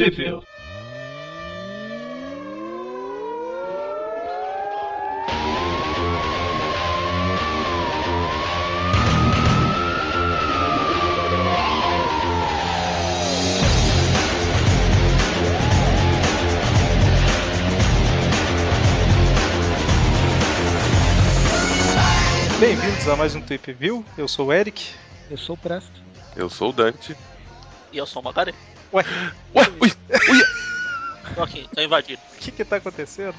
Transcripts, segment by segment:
Possível. Bem-vindos a mais um Tweep View. Eu sou o Eric. Eu sou o Presto. Eu sou o Dante. E eu sou o Magari. Ué, Ué, ui, ui. Tô aqui, tô invadido. o que que tá acontecendo?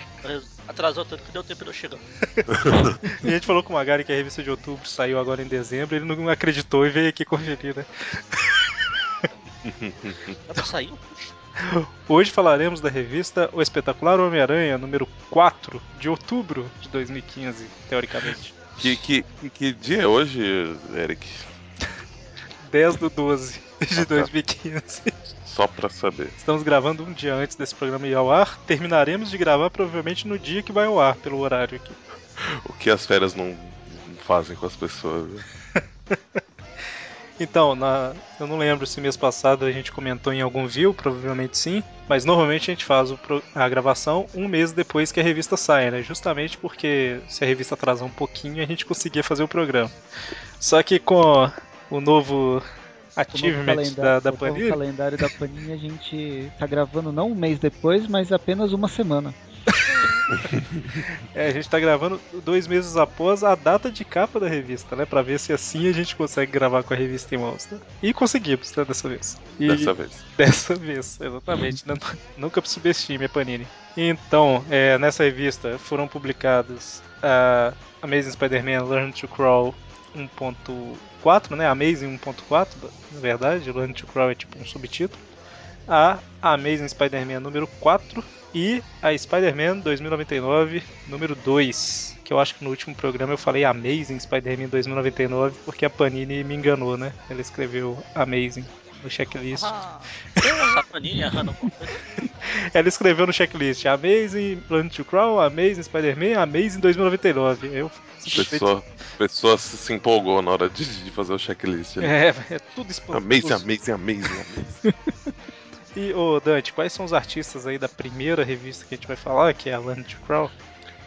Atrasou tanto que deu tempo de eu chegar. E a gente falou com o Magari que a revista de outubro saiu agora em dezembro, ele não acreditou e veio aqui conferir, né? Já pra sair? Hoje falaremos da revista O Espetacular Homem-Aranha, número 4 de outubro de 2015, teoricamente. Que, que, que- dia é hoje, Eric? 10 do 12 de Ah, tá. 2015. Só pra saber. Estamos gravando um dia antes desse programa ir ao ar. Terminaremos de gravar provavelmente no dia que vai ao ar, pelo horário aqui. O que as férias não fazem com as pessoas. né? Então, na- eu não lembro se mês passado a gente comentou em algum view, provavelmente sim, mas normalmente a gente faz pro- a gravação um mês depois que a revista sai, né? Justamente porque se a revista atrasar um pouquinho a gente conseguia fazer o programa. Só que com o novo O novo achievement calendário- da, da o novo Panini, calendário da Panini a gente tá gravando não um mês depois, mas apenas uma semana. é, a gente tá gravando dois meses após a data de capa da revista, né? Pra ver se assim a gente consegue gravar com a revista em mãos, né? E conseguimos, né? Dessa vez. E- Dessa vez. Dessa vez, exatamente. Não- nunca subestime a Panini. Então, é, nessa revista foram publicados a Amazing Spider-Man Learn to Crawl 1.4, né? Amazing 1.4, na verdade. Learn to Crawl é tipo um subtítulo. A Amazing Spider-Man número 4 e a Spider-Man 2099 número 2. Que eu acho que no último programa eu falei Amazing Spider-Man 2099 porque a Panini me enganou, né? Ela escreveu Amazing no checklist. Ah. Ela escreveu no checklist Amazing Planet to Crawl, Amazing Spider-Man, Amazing 2099. Eu pessoa, pessoa se, se empolgou na hora de, de fazer o checklist. Né? É, é tudo espantoso. Amazing, amazing, amazing, amazing. E, ô Dante, quais são os artistas aí da primeira revista que a gente vai falar, que é a Land to Crawl?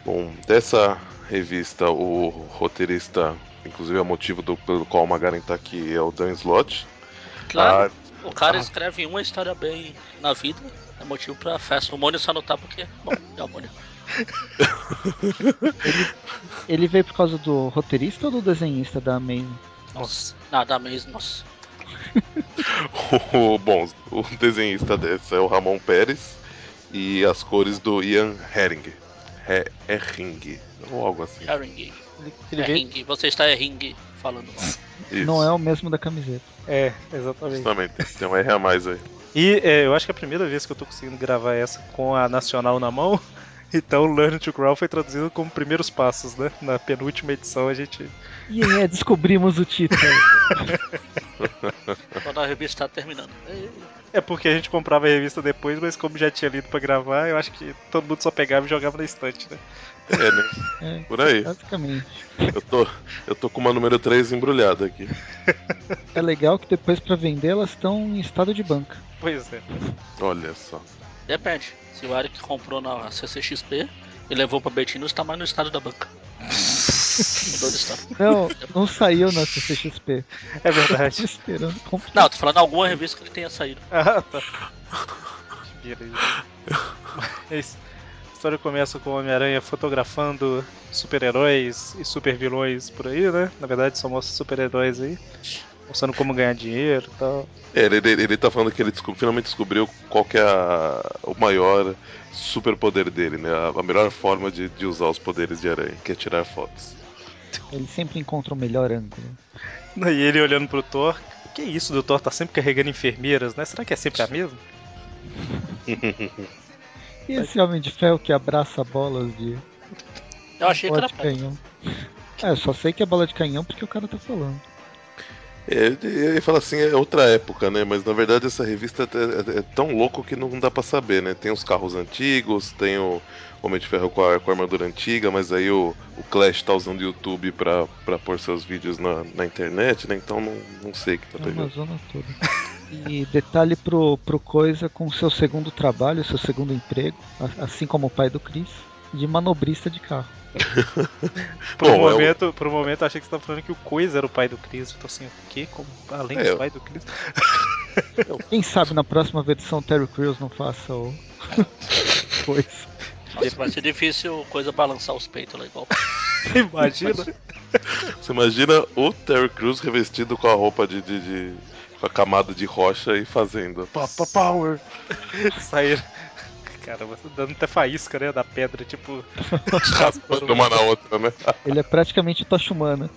Bom, dessa revista, o roteirista, inclusive é o motivo do, pelo qual o Magaren tá aqui, é o Dan Slott. Claro, o cara ah. escreve uma história bem na vida, é motivo pra festa. O Mônio só não tá porque. Bom, é o Mônio. Ele veio por causa do roteirista ou do desenhista da Amazing? Nossa, nada mesmo, nossa. O, bom, o desenhista dessa é o Ramon Pérez e as cores do Ian Herring. He- Herring, ou algo assim. É ring. Ele, É ele veio... ring. Você está é ring falando mal. Isso, Não é o mesmo da camiseta. É, exatamente. Justamente, tem um R a mais aí. E é, eu acho que é a primeira vez que eu tô conseguindo gravar essa com a Nacional na mão. Então, Learn to Crawl foi traduzido como Primeiros Passos, né? Na penúltima edição a gente E é, descobrimos o título. Quando a revista tá terminando. É porque a gente comprava a revista depois, mas como já tinha lido pra gravar, eu acho que todo mundo só pegava e jogava na estante, né? É, né? É, Por aí. basicamente. Eu tô, eu tô com uma número 3 embrulhada aqui. É legal que depois pra vender elas estão em estado de banca. Pois é. Olha só. Depende. Se o Eric comprou na CCXP e levou pra Betinho, está mais no estado da banca. Mudou de estado. Não, não saiu na CCXP. É Tô verdade. esperando comprar. Não, tô falando alguma revista que ele tenha saído. ah, tá. Beleza. Mas A história começa com o Homem-Aranha fotografando super-heróis e super-vilões por aí, né? Na verdade, só mostra super-heróis aí. Mostrando como ganhar dinheiro e tal. É, ele, ele, ele tá falando que ele descob- finalmente descobriu qual que é a- o maior superpoder dele, né? A, a melhor forma de, de usar os poderes de aranha, que é tirar fotos. Ele sempre encontra o melhor ângulo. E ele olhando pro Thor. Que isso do Thor tá sempre carregando enfermeiras, né? Será que é sempre a mesma? E esse homem de ferro que abraça bolas de Eu achei que bola era de canhão. É, eu só sei que é bola de canhão porque o cara tá falando. É, ele, fala assim, é outra época, né? Mas na verdade essa revista é, é- é tão louco que não dá pra saber, né? Tem os carros antigos, tem o Homem de Ferro com a, com a armadura antiga, mas aí o, o Clash tá usando o YouTube pra, pra pôr seus vídeos na, na internet, né? Então não, não sei o que tá É uma pegando. zona toda. E detalhe pro, pro Coisa com seu segundo trabalho, seu segundo emprego, assim como o pai do Chris, de manobrista de carro. Por um, Bom, é o- momento, por um momento eu achei que você tava falando que o Coisa era o pai do Chris. Eu tô assim, o quê? Como? Além É, do eu- pai do Chris? Quem sabe na próxima versão Terry Crews não faça o Coisa. Nossa, vai ser difícil coisa balançar os peitos lá igual. Imagina. Você imagina o Terry Crews revestido com a roupa de. de- de- com a camada de rocha e fazendo. Papa Power! Sair. Caramba, dando até faísca, né? Da pedra, tipo. raspando. Uma na outra, né? Ele é praticamente tocha humana.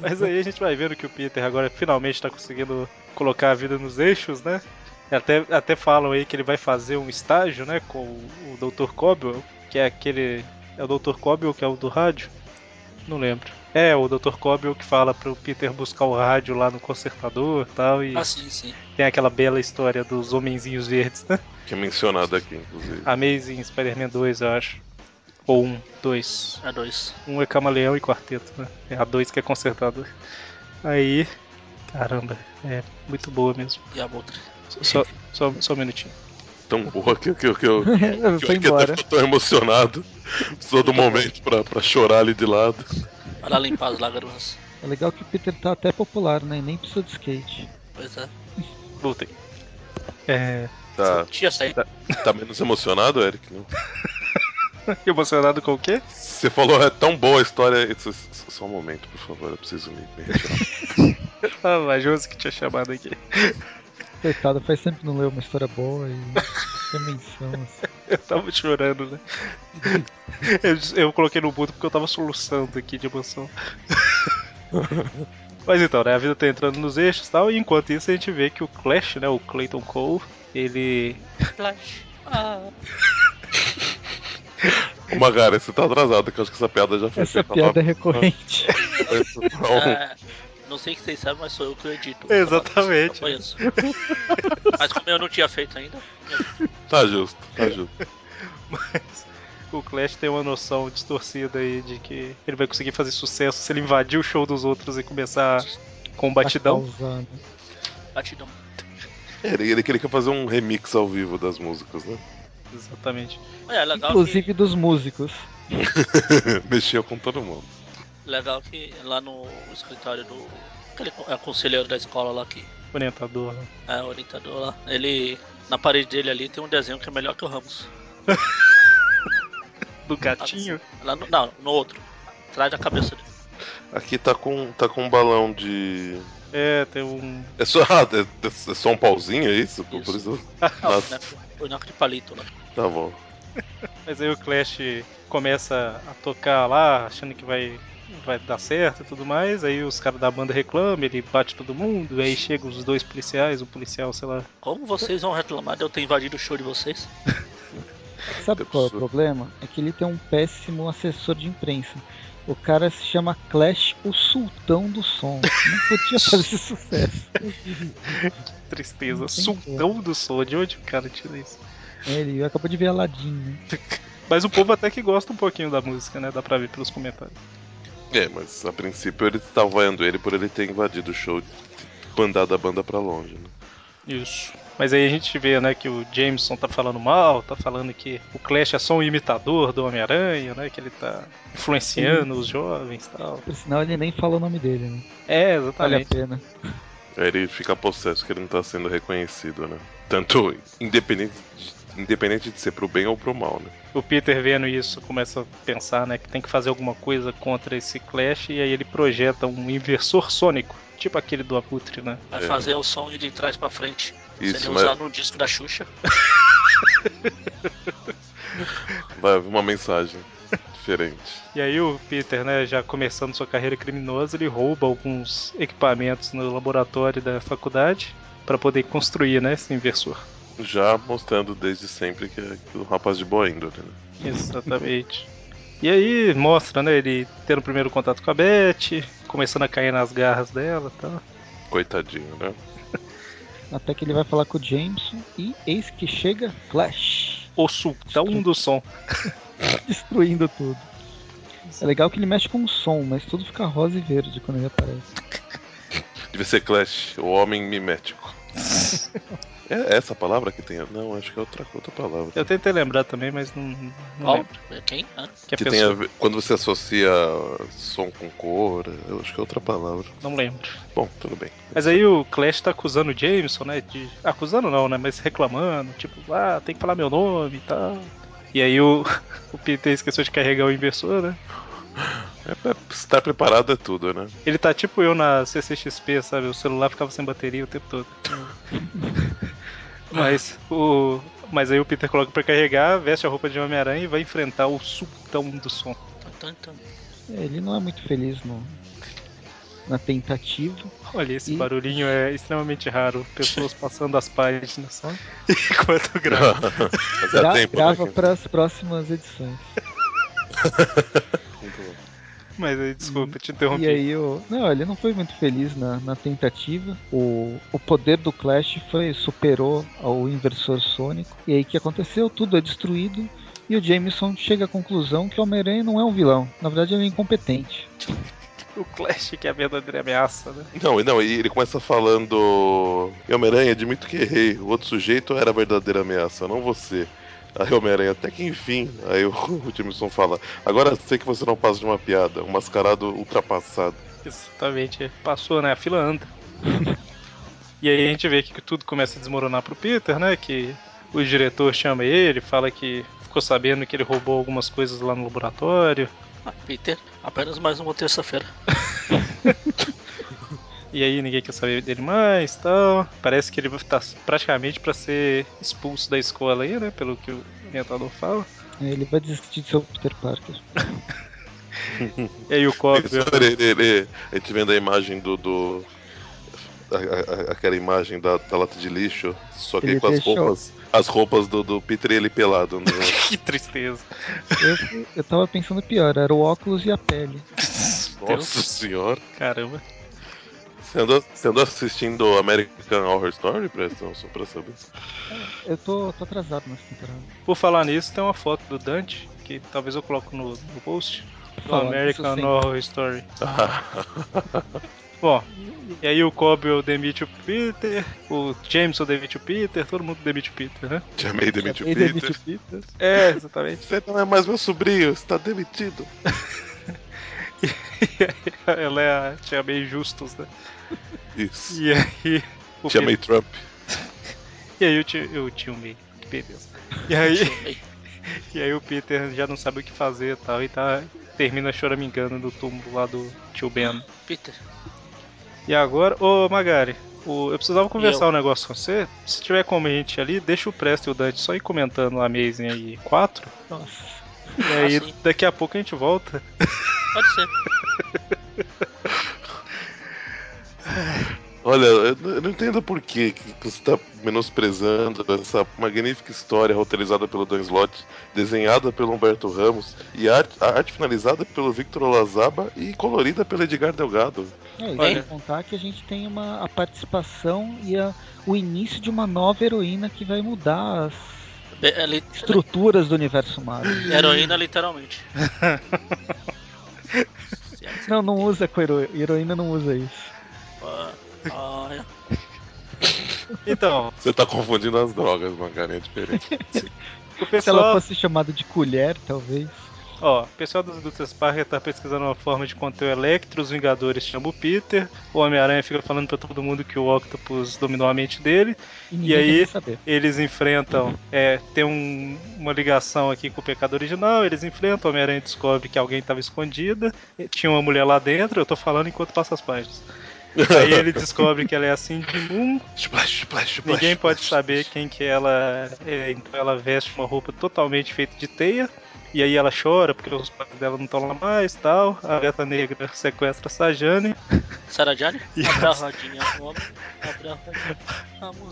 Mas aí a gente vai vendo que o Peter agora finalmente tá conseguindo colocar a vida nos eixos, né? Até, até falam aí que ele vai fazer um estágio, né, com o, o Dr. Cobwell, que é aquele. É o Dr. Cobwell que é o do rádio? Não lembro. É, o Dr. Cobwell que fala pro Peter buscar o rádio lá no consertador e tal, e Ah, sim, sim. tem aquela bela história dos homenzinhos verdes, né? Que é mencionado aqui, inclusive. Amazing Spider-Man 2, eu acho. Ou um, dois. É dois. Um é camaleão e quarteto, né? É a dois que é consertador. Aí. Caramba, é muito boa mesmo. E a outra. Só, só, só um minutinho. Tão boa que, que, que eu. Eu Que eu até embora. ficou tão emocionado. Precisou do momento pra, pra chorar ali de lado. Vai lá limpar as lágrimas. É legal que o Peter tá até popular, né? Nem precisa de skate. Pois é. Voltei. É. Tá, Tinha saído. tá menos emocionado, Eric? Não? Emocionado com o quê? Você falou, é tão boa a história. Só um momento, por favor, eu preciso me, me retirar. Ah, Josi que tinha chamado aqui. Coitado, faz tempo que não leu uma história boa e assim. Eu tava chorando, né? Eu, eu coloquei no mudo porque eu tava soluçando aqui de emoção. Mas então, né? A vida tá entrando nos eixos e tal, e enquanto isso a gente vê que o Clash, né? O Clayton Cole, ele. Flash. Ah. Ô, Magari, você tá atrasado, que eu acho que essa piada já foi Essa feita piada é recorrente. Então, É, não sei se vocês sabem, mas sou eu que eu edito. Exatamente. Eu. Mas como eu não tinha feito ainda, tá justo, tá justo. Mas o Clash tem uma noção distorcida aí de que ele vai conseguir fazer sucesso se ele invadir o show dos outros e começar com um batidão. Causar, né? batidão. Ele, ele queria fazer um remix ao vivo das músicas, né? Exatamente. É legal Inclusive dos músicos. Mexia com todo mundo. que, legal que lá no escritório do. Aquele é, conselheiro da escola lá que. Orientador. né? É, orientador lá. Ele. Na parede dele ali tem um desenho que é melhor que o Ramos. Do gatinho. Lá no, não, no outro. Atrás da cabeça dele. Aqui tá com, tá com um balão de. É, tem um. É só, ah, é, é só um pauzinho, é isso? Por, por Isso. isso. Não, Nossa. né, naquele palito lá. Tá bom. Mas aí o Clash começa a tocar lá, achando que vai, vai dar certo e tudo mais. Aí os caras da banda reclamam, ele bate todo mundo. Aí chegam os dois policiais, o policial, sei lá. Como vocês vão reclamar de eu ter invadido o show de vocês? Sabe qual é o problema? É que ele tem um péssimo assessor de imprensa. O cara se chama Clash, o sultão do som. Não podia fazer sucesso. Tristeza. Não tem Sultão do som. De onde o cara tira isso? É, Ele acabou de ver Aladdin, né? Mas o povo até que gosta um pouquinho da música, né? Dá pra ver pelos comentários. É, mas a princípio ele tá vaiando ele por ele ter invadido o show, mandado a banda pra longe, né? Isso. Mas aí a gente vê, né, que o Jameson tá falando mal, tá falando que o Clash é só um imitador do Homem-Aranha, né? Que ele tá influenciando os jovens e tal. Por sinal, ele nem fala o nome dele, né? É, Vale a exatamente. pena. Aí ele fica possesso que ele não tá sendo reconhecido, né? Tanto independente de, independente de ser pro bem ou pro mal, né? O Peter vendo isso começa a pensar, né, que tem que fazer alguma coisa contra esse Clash e aí ele projeta um inversor sônico, tipo aquele do Abutre, né? Vai É. fazer o som de trás pra frente. Isso, Se ele mas usar no disco da Xuxa. vai haver uma mensagem diferente. E aí o Peter, né, já começando sua carreira criminosa, ele rouba alguns equipamentos no laboratório da faculdade para poder construir, né, esse inversor. Já mostrando desde sempre que é um rapaz de boa índole, né? Exatamente. E aí mostra, né, ele tendo o primeiro contato com a Beth, começando a cair nas garras dela e tal. Coitadinho, né? Até que ele vai falar com o Jameson e eis que chega Clash, O sultão do som. destruindo tudo. É legal que ele mexe com o som, mas tudo fica rosa e verde quando ele aparece. Devia ser Clash, o homem mimético. É essa palavra que tem? Não, acho que é outra, outra palavra. Eu tentei lembrar também, mas não, não Qual? lembro. É Quem? Hã? Que a Que tem pessoa... a ver, quando você associa som com cor, eu acho que é outra palavra. Não lembro. Bom, tudo bem. Mas aí o Clash tá acusando o Jameson, né? De... Acusando não, né? Mas reclamando, tipo, ah, tem que falar meu nome e tal. E aí o, o Peter esqueceu de carregar o inversor, né? É, é, estar preparado é tudo, né? Ele tá tipo eu na CCXP, sabe? O celular ficava sem bateria o tempo todo. Mas o. Mas aí o Peter coloca pra carregar, veste a roupa de Homem-Aranha e vai enfrentar o sultão do som. É, ele não é muito feliz no, na tentativa. Olha, esse E- barulhinho é extremamente raro. Pessoas passando as páginas só enquanto grava. Mas Gra- tempo, grava né? para as próximas edições. Mas aí, desculpa, te E interrompi. aí o. Não, ele não foi muito feliz na, na tentativa. O, o poder do Clash foi superou ao inversor sônico. E aí o que aconteceu? Tudo é destruído. E o Jameson chega à conclusão que o Homem-Aranha não é um vilão. Na verdade, ele é incompetente. O Clash que é a verdadeira ameaça, né? Não, não, e ele começa falando. "E, Homem-Aranha, admito que errei. O outro sujeito era a verdadeira ameaça, não você. Aí o Homem-Aranha, até que enfim. Aí o, o Jameson fala: Agora sei que você não passa de uma piada, um mascarado ultrapassado. Exatamente. Passou, né? A fila anda. e aí a gente vê que tudo começa a desmoronar pro Peter, né? Que o diretor chama ele, fala que ficou sabendo que ele roubou algumas coisas lá no laboratório. Ah, Peter, apenas mais uma terça-feira. E aí ninguém quer saber dele mais tal. Parece que ele tá praticamente pra ser expulso da escola aí, né? Pelo que o orientador fala. Aí Ele vai desistir de ser o Peter Parker. E aí o Cobb. Ele, ele- ele- a gente vendo a imagem do. do- a- a- aquela imagem da, da lata de lixo, só que Ele com as deixou- roupas. As roupas do, do Peter e ele pelado. Né? que tristeza. Eu, eu tava pensando pior, era o óculos e a pele. Nossa senhora. Caramba. Você andou, você andou assistindo American Horror Story, Preston? Só pra saber. Eu tô, tô atrasado nessa temporada. Por falar nisso, tem uma foto do Dante, que talvez eu coloque no, no post. Do Falar American. Horror Story. Bom, e aí o Cobb demite o Peter, o Jameson demite o Peter, todo mundo demite o Peter, né? Chamei demite o Peter. demite o Peter. É, exatamente. Você não é mais meu sobrinho, está demitido. Ela é a Tia May Justus, né? Isso. E aí. O Chamei Trump. E aí o tio, o tio May, que beleza. E aí, e aí o Peter já não sabe o que fazer e tal, e tá, termina choramingando no túmulo lá do tio Ben. Peter, E agora, ô Magari, o- eu precisava conversar eu? um negócio com você. Se tiver como a gente ali, deixa o Presto e o Dante só ir comentando o Amazing aí 4. Nossa. E aí Ah, daqui a pouco a gente volta. pode ser. Olha, eu não entendo por que que você está menosprezando essa magnífica história roteirizada pelo Dan Slott, desenhada pelo Humberto Ramos e a arte, a arte finalizada pelo Victor Olazaba e colorida pelo Edgar Delgado. É, e Olha. contar que a gente tem uma, a participação e a- o início de uma nova heroína que vai mudar as Be- é li- estruturas do universo Marvel. Heroína, literalmente. Não, não usa com hero, heroína, não usa isso. Ah, é. Então, Você tá confundindo as drogas, Magari, é diferente. o Se ela pessoal, fosse chamada de colher, talvez. ó, o pessoal das indústrias Parker tá pesquisando uma forma de conter o Electro, os Vingadores chamam o Peter, o Homem-Aranha fica falando pra todo mundo que o Octopus dominou a mente dele. E ninguém aí-. Eles enfrentam, é, tem um- uma ligação aqui com o pecado original, eles enfrentam, o Homem-Aranha descobre que alguém estava escondida, e tinha uma mulher lá dentro, eu tô falando enquanto passa as páginas. Aí ele descobre que ela é a Cindy Moon, splash, splash, splash, ninguém pode splash, saber splash. quem que ela é, então ela veste uma roupa totalmente feita de teia, e aí ela chora porque os pais dela não estão lá mais tal, a Gata Negra sequestra a Sajane, Sarah Jane? E Abre a as- rodinha, vamos. Abre a rodinha.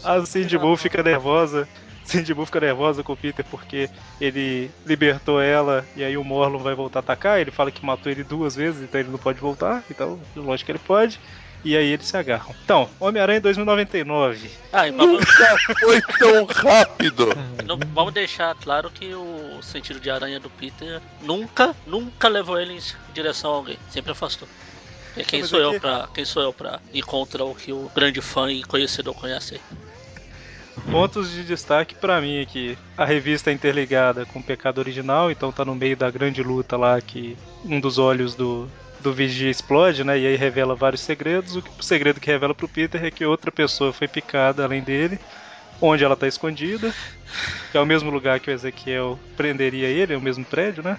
A Cindy a fica nervosa. Cindy Moon fica nervosa com o Peter porque ele libertou ela e aí o Morlun vai voltar a atacar. Ele fala que matou ele duas vezes, então ele não pode voltar. Então, lógico que ele pode. E aí eles se agarram. Então, Homem-Aranha 2099. Ah, e vamos, Nunca foi tão rápido! não- vamos deixar claro que o sentido de aranha do Peter nunca, nunca levou ele em direção a alguém. Sempre afastou. E quem sou é eu que- pra. Quem sou eu pra ir contra o que o grande fã e conhecedor conhece? Pontos de destaque pra mim é que a revista é interligada com o pecado original, então tá no meio da grande luta lá que um dos olhos do, do vigia explode, né? E aí revela vários segredos. O, segredo que revela pro Peter é que outra pessoa foi picada além dele, onde ela tá escondida, que é o mesmo lugar que o Ezequiel prenderia ele, é o mesmo prédio, né?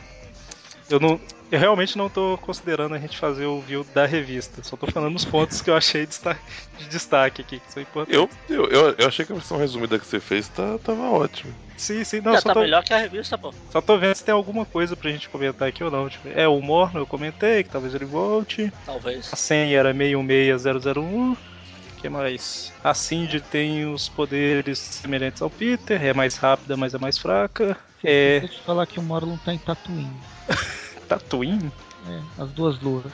Eu não. Eu realmente não tô considerando a gente fazer o view da revista. Só tô falando os pontos que eu achei de destaque, de destaque aqui, que são importantes. Eu, eu, eu, eu achei que a versão resumida que você fez tá, tava ótima. Sim, sim, não, Já só tá tô, melhor que a revista, pô. só tô vendo se tem alguma coisa pra gente comentar aqui ou não. Tipo, é o Morno, eu comentei, que talvez ele volte. Talvez. A senha era 66001. O que mais? A Cindy tem os poderes semelhantes ao Peter, é mais rápida, mas é mais fraca. É. Deixa eu te falar que o Morlun tá em Tatooine. Tatooine? É, as duas luas,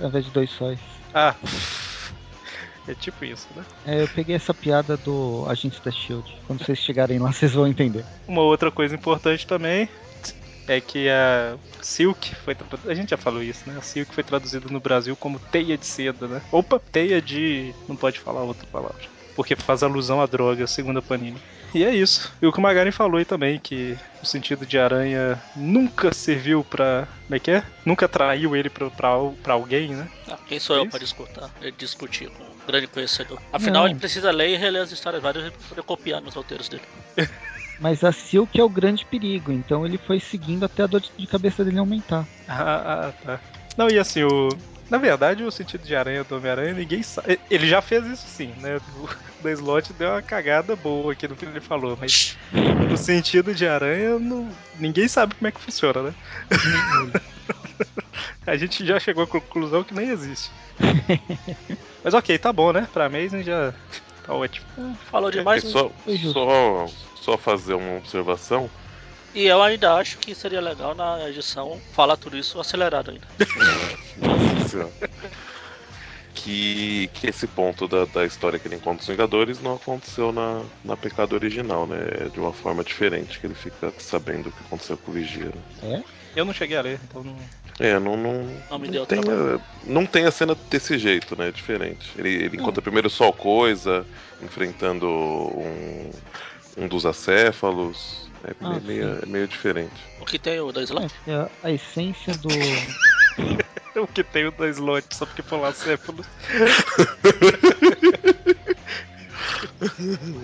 ao invés de dois sóis. Ah. É tipo isso, né? É, eu peguei essa piada do Agente da Shield. Quando vocês chegarem lá, vocês vão entender. Uma outra coisa importante também é que a Silk foi a gente já falou isso, né? A Silk foi traduzida no Brasil como teia de seda, né? Opa, teia de não pode falar outra palavra, porque faz alusão à droga, segundo a Panini. E é isso. E o que o Magari falou aí também que o sentido de aranha nunca serviu pra. como é que é? Nunca traiu ele pra, pra, pra alguém, né? Ah, quem sou eu Isso. pra discutir, discutir com grande conhecedor? Afinal, Não. ele precisa ler e reler as histórias várias pra poder copiar nos roteiros dele. Mas a Silk é o grande perigo, então ele foi seguindo até a dor de cabeça dele aumentar. Ah, ah, tá. Não, e assim, o. Na verdade, o sentido de aranha do Homem-Aranha, ninguém sabe. Ele já fez isso sim, né? O da Slot deu uma cagada boa aqui no que ele falou, mas o sentido de aranha, não... ninguém sabe como é que funciona, né? A gente já chegou à conclusão que nem existe. Mas ok, tá bom, né? Pra Amazing já tá ótimo. Falou demais, É só, justo. só, só fazer uma observação. e eu ainda acho que seria legal na edição falar tudo isso acelerado ainda. Nossa Senhora. Que, que esse ponto da, da história que ele encontra os Vingadores não aconteceu na, na pecado original, né? É de uma forma diferente que ele fica sabendo o que aconteceu com o Vigia. né? Eu não cheguei a ler, então não. É, não, não, Não me não deu tem, trabalho. a, não tem a cena desse jeito, né? É diferente. Ele, ele encontra primeiro só coisa, enfrentando um, um dos acéfalos. É Ah, meio, meio, é meio diferente. O que tem o da É, Slot? que a, a essência do. O que tem o da Slot, só porque foi lá.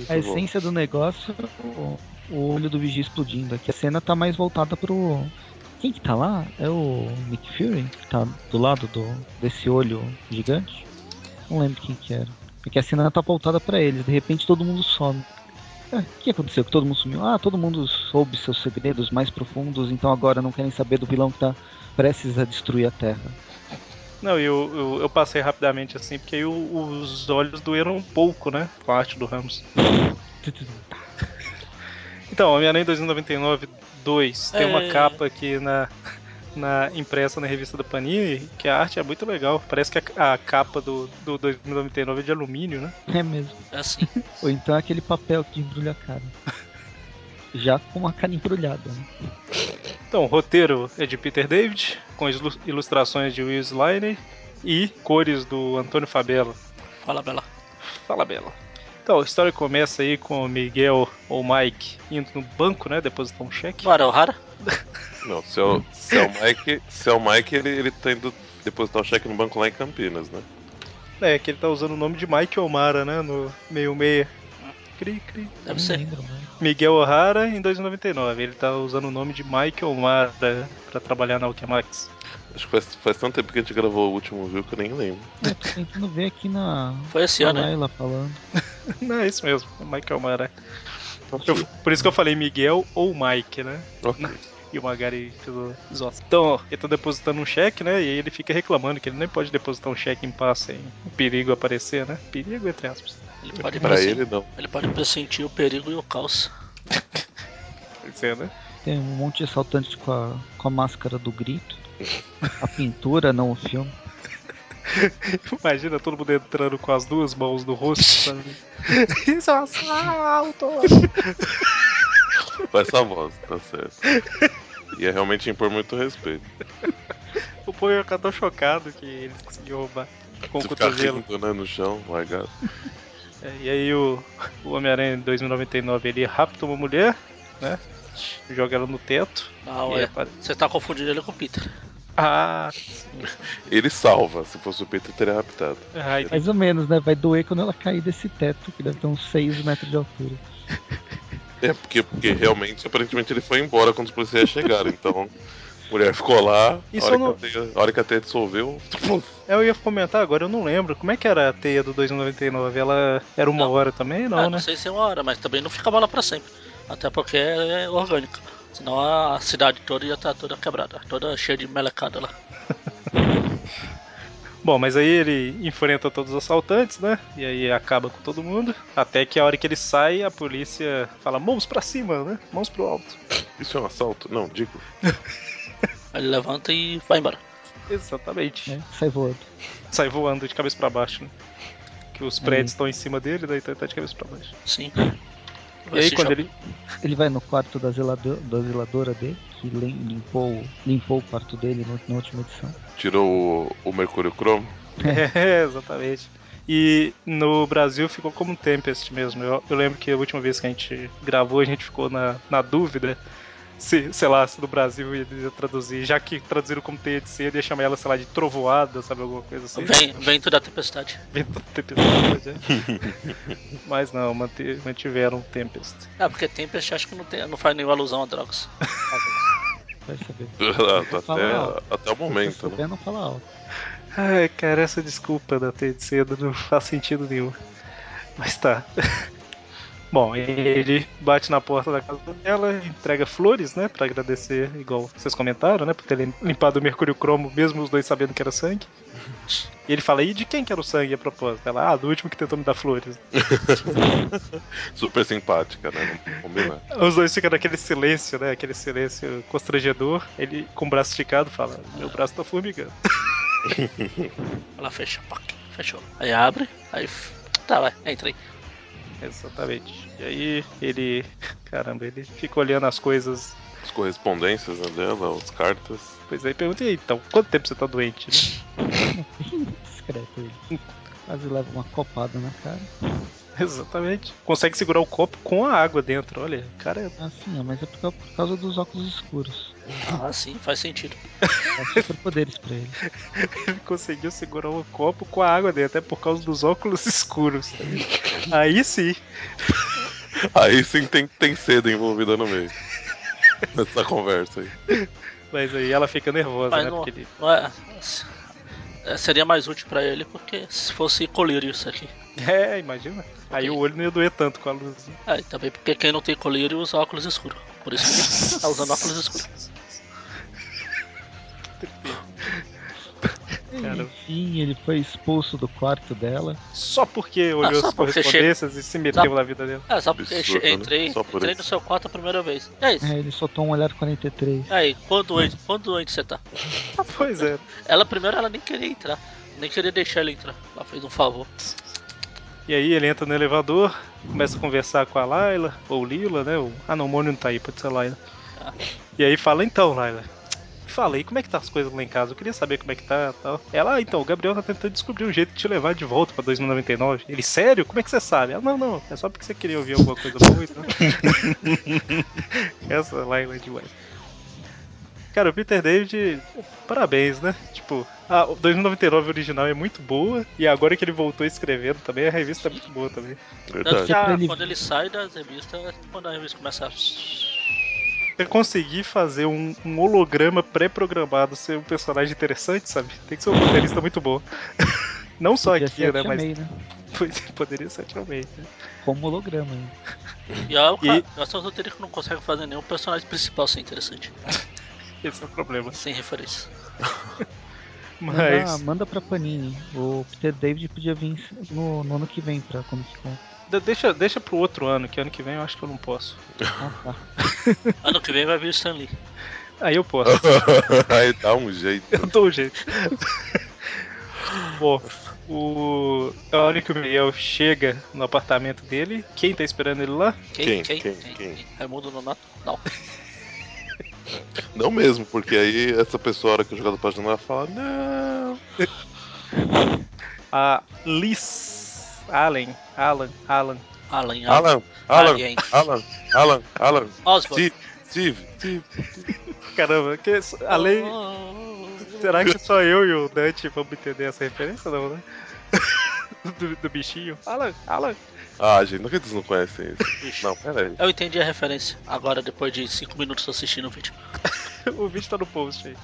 A bom. essência do negócio é o, o olho do vigia explodindo. Aqui a cena tá mais voltada pro. Quem que tá lá? É o Nick Fury? Que tá do lado do, desse olho gigante? Não lembro quem que era. É que a cena tá voltada pra eles. De repente todo mundo some. É, o que aconteceu? Que todo mundo sumiu? Ah, todo mundo soube seus segredos mais profundos, então agora não querem saber do vilão que tá prestes a destruir a Terra. Não, eu, eu, eu passei rapidamente assim, porque aí os olhos doeram um pouco, né? Com a arte do Ramos. Então, Homem-Aranha 2099 2 tem uma É. capa aqui na, na impressa na revista da Panini, que a arte é muito legal. Parece que a, a capa do, do 2099 é de alumínio, né? É mesmo. É assim. Ou então é aquele papel que embrulha a cara. Já com a cara embrulhada, né? Então, o roteiro é de Peter David, com ilu- ilustrações de Will Sliner e cores do Antônio Fabella. Fala, Bela. Fala, Bela. Então, a história começa aí com o Miguel ou Mike indo no banco, né? Depositar um cheque. Não era o Hara? Não, se é o, se é o Mike, se é o Mike ele, ele tá indo depositar o cheque no banco lá em Campinas, né? É, que ele tá usando o nome de Mike O'Mara, né? No meio meia. Cri, cri. Deve ser. lembro mais. Miguel O'Hara em 2,99. Ele tá usando o nome de Mike O'Mara pra trabalhar na Alchemax. Acho que faz, faz tanto tempo que a gente gravou o último viu que eu nem lembro. É, tô tentando ver aqui na. Foi esse ano, né? Laila falando. Não, é isso mesmo. é Mike O'Mara. Eu- por isso que eu falei Miguel ou Mike, né? Ok. E o Magari fez o. Então, ele tá depositando um cheque, né? E aí ele fica reclamando que ele nem pode depositar um cheque em paz sem o perigo aparecer, né? Perigo entre aspas. Ele pode, Pra ele não. ele pode pressentir o perigo e o caos. Ser, né? Tem um monte de assaltante com a, com a máscara do grito. A pintura, não o filme. Imagina todo mundo entrando com as duas mãos no rosto, sabe? Isso é um assalto! Com essa voz, tá certo. E é realmente impor muito respeito. O ia ficar tão chocado que eles conseguiram roubar com o Você ficar cotovelo. rindo, né, no chão, largado. É, e aí o, o Homem-Aranha em 2099 ele rapta uma mulher, né? Joga ela no teto. Não, e aí é. apare- Você tá confundindo ele com o Peter. Ah, Ele salva, se fosse o Peter teria raptado. ai, Mais ou menos, né? Vai doer quando ela cair desse teto, que deve ter uns 6 metros de altura. É, porque, porque realmente, aparentemente, ele foi embora quando os policiais chegaram. Então, a mulher ficou lá, a Isso hora, eu não- que a teia, a hora que a teia dissolveu, eu ia comentar agora, eu não lembro. Como é que era a teia do 2099? Ela era uma Não. hora também? Não, Ah, né? não sei se é uma hora, mas também não fica bola pra sempre. Até porque é orgânico. Senão a cidade toda ia estar toda quebrada, toda cheia de melecada lá. Bom, mas aí ele enfrenta todos os assaltantes, né? E aí acaba com todo mundo. Até que a hora que ele sai, a polícia fala: mãos pra cima, né? Mãos pro alto. isso é um assalto? Não, digo. Aí ele levanta e vai embora. Exatamente. Né? Sai voando. Sai voando de cabeça pra baixo, né? Que os prédios estão em cima dele, daí então ele tá de cabeça pra baixo. Sim. E aí quando ele. Ele vai no quarto da, zelado- da zeladora dele, que lim- limpou, limpou o quarto dele na última edição. Tirou o, o Mercúrio Cromo. É, exatamente. E no Brasil ficou como Tempest mesmo. Eu, eu lembro que a última vez que a gente gravou, a gente ficou na, na dúvida se, sei lá, se no Brasil eles iam traduzir, já que traduziram como teia de seda, ia chamar ela, sei lá, de trovoada, sabe, alguma coisa assim. Vem, vento da tempestade. Vento Tempestade, é. Mas não, mantiveram Tempest. Ah, porque Tempest acho que não, tem, não faz nenhuma alusão a drogas. Vai saber. até, até o momento, Se né? não fala alto. Ai, cara, essa desculpa da teia de seda não faz sentido nenhum. Mas tá. Bom, ele bate na porta da casa dela, entrega flores, né, Pra agradecer, igual vocês comentaram, né, por ter lim- limpado o mercúrio cromo, mesmo os dois sabendo que era sangue. E ele fala, e de quem que era o sangue a propósito? Ela, ah, do último que tentou me dar flores. Super simpática, né? Não combinar. Os dois ficam naquele silêncio, né, aquele silêncio constrangedor. Ele, com o braço esticado, fala, meu braço tá formigando. Ela fecha, pac, fechou. Aí abre, aí. Tá, vai, entra aí. Exatamente. E aí ele, caramba, ele fica olhando as coisas As correspondências né, dela, as cartas. Pois aí perguntei, então, quanto tempo você tá doente? né? Discreto ele. Quase leva uma copada na cara. Exatamente. Consegue segurar o copo com a água dentro, olha, cara é Ah, sim, mas é por causa, por causa dos óculos escuros. Ah, sim, faz sentido. Dá superpoderes pra ele. ele conseguiu segurar o copo com a água dentro, é por causa dos óculos escuros. Aí sim. Aí sim tem, tem seda envolvida no meio. Nessa conversa aí. Mas aí ela fica nervosa, Mas né? não, Porque ele. não é, é, Seria mais útil pra ele porque se fosse colírio isso aqui. É, imagina. Aí o olho não ia doer tanto com a luz. É, e também porque quem não tem colírio usa óculos escuros. Por isso que ele tá usando óculos escuros. Cara. Enfim, ele foi expulso do quarto dela. Só porque olhou Ah, só as porque correspondências e se meteu Só- na vida dele. É, só porque Absurdo, che- né? entrei, Só por entrei isso. no seu quarto a primeira vez. E aí? É, ele soltou um olhar 43. E aí, quão doente, quão doente você tá? Pois é. Ela primeiro ela nem queria entrar. Nem queria deixar ele entrar. Ela fez um favor. E aí ele entra no elevador, começa a conversar com a Layla, ou Lila, né? O... Ah não, o Mônio não tá aí, pode ser a Layla. Ah. E aí fala, então, Layla, fala aí, como é que tá as coisas lá em casa? Eu queria saber como é que tá e tal. Ela, ah, então, o Gabriel tá tentando descobrir um jeito de te levar de volta pra 2099. Ele, sério? Como é que você sabe? Ela, não, não, é só porque você queria ouvir alguma coisa boa então. Essa Layla é demais. Cara, o Peter David, parabéns, né? Tipo, a 2099 original é muito boa, e agora que ele voltou escrevendo também, a revista é muito boa também. Tanto Verdade. que a- pra ele- quando ele sai das revistas, quando a revista começa a. Você conseguir fazer um, um holograma pré-programado ser um personagem interessante, sabe? Tem que ser um roteirista muito bom. Não só Podia aqui, né? Mas May, né? pois- poderia ser ativamente. Né? Como holograma ainda. E é o E- cara, nós somos roteiristas que não conseguem fazer nenhum personagem principal ser interessante. Esse é o problema. Sem referência. Manda, Mas manda pra Panini. O Peter David podia vir no, no ano que vem pra Comic Con. De- deixa, deixa pro outro ano, que ano que vem eu acho que eu não posso. Ano que vem vai vir o Stan Lee. Aí eu posso. aí dá um jeito. Eu dou um jeito. Bom, o. A hora que o Miguel chega no apartamento dele, quem tá esperando ele lá? Quem? Quem? Quem? Raimundo Nonato? Não. Não mesmo, porque aí essa pessoa, a hora que o jogador pode janela, fala, não. A Liz Allen, Alan, Alan, Alan, Alan, Alan, Alien. Alan, Alan, Alan, Osborn. Steve, Steve, Steve. Caramba, que, além. Oh. Será que só eu e o Dante vamos entender essa referência, não, né? Do, do bichinho. Alan, Alan. Ah, gente, não que eles não conhecem isso. Bicho. Não, pera aí. Eu entendi a referência. Agora, depois de 5 minutos assistindo o vídeo. O vídeo tá no post aí.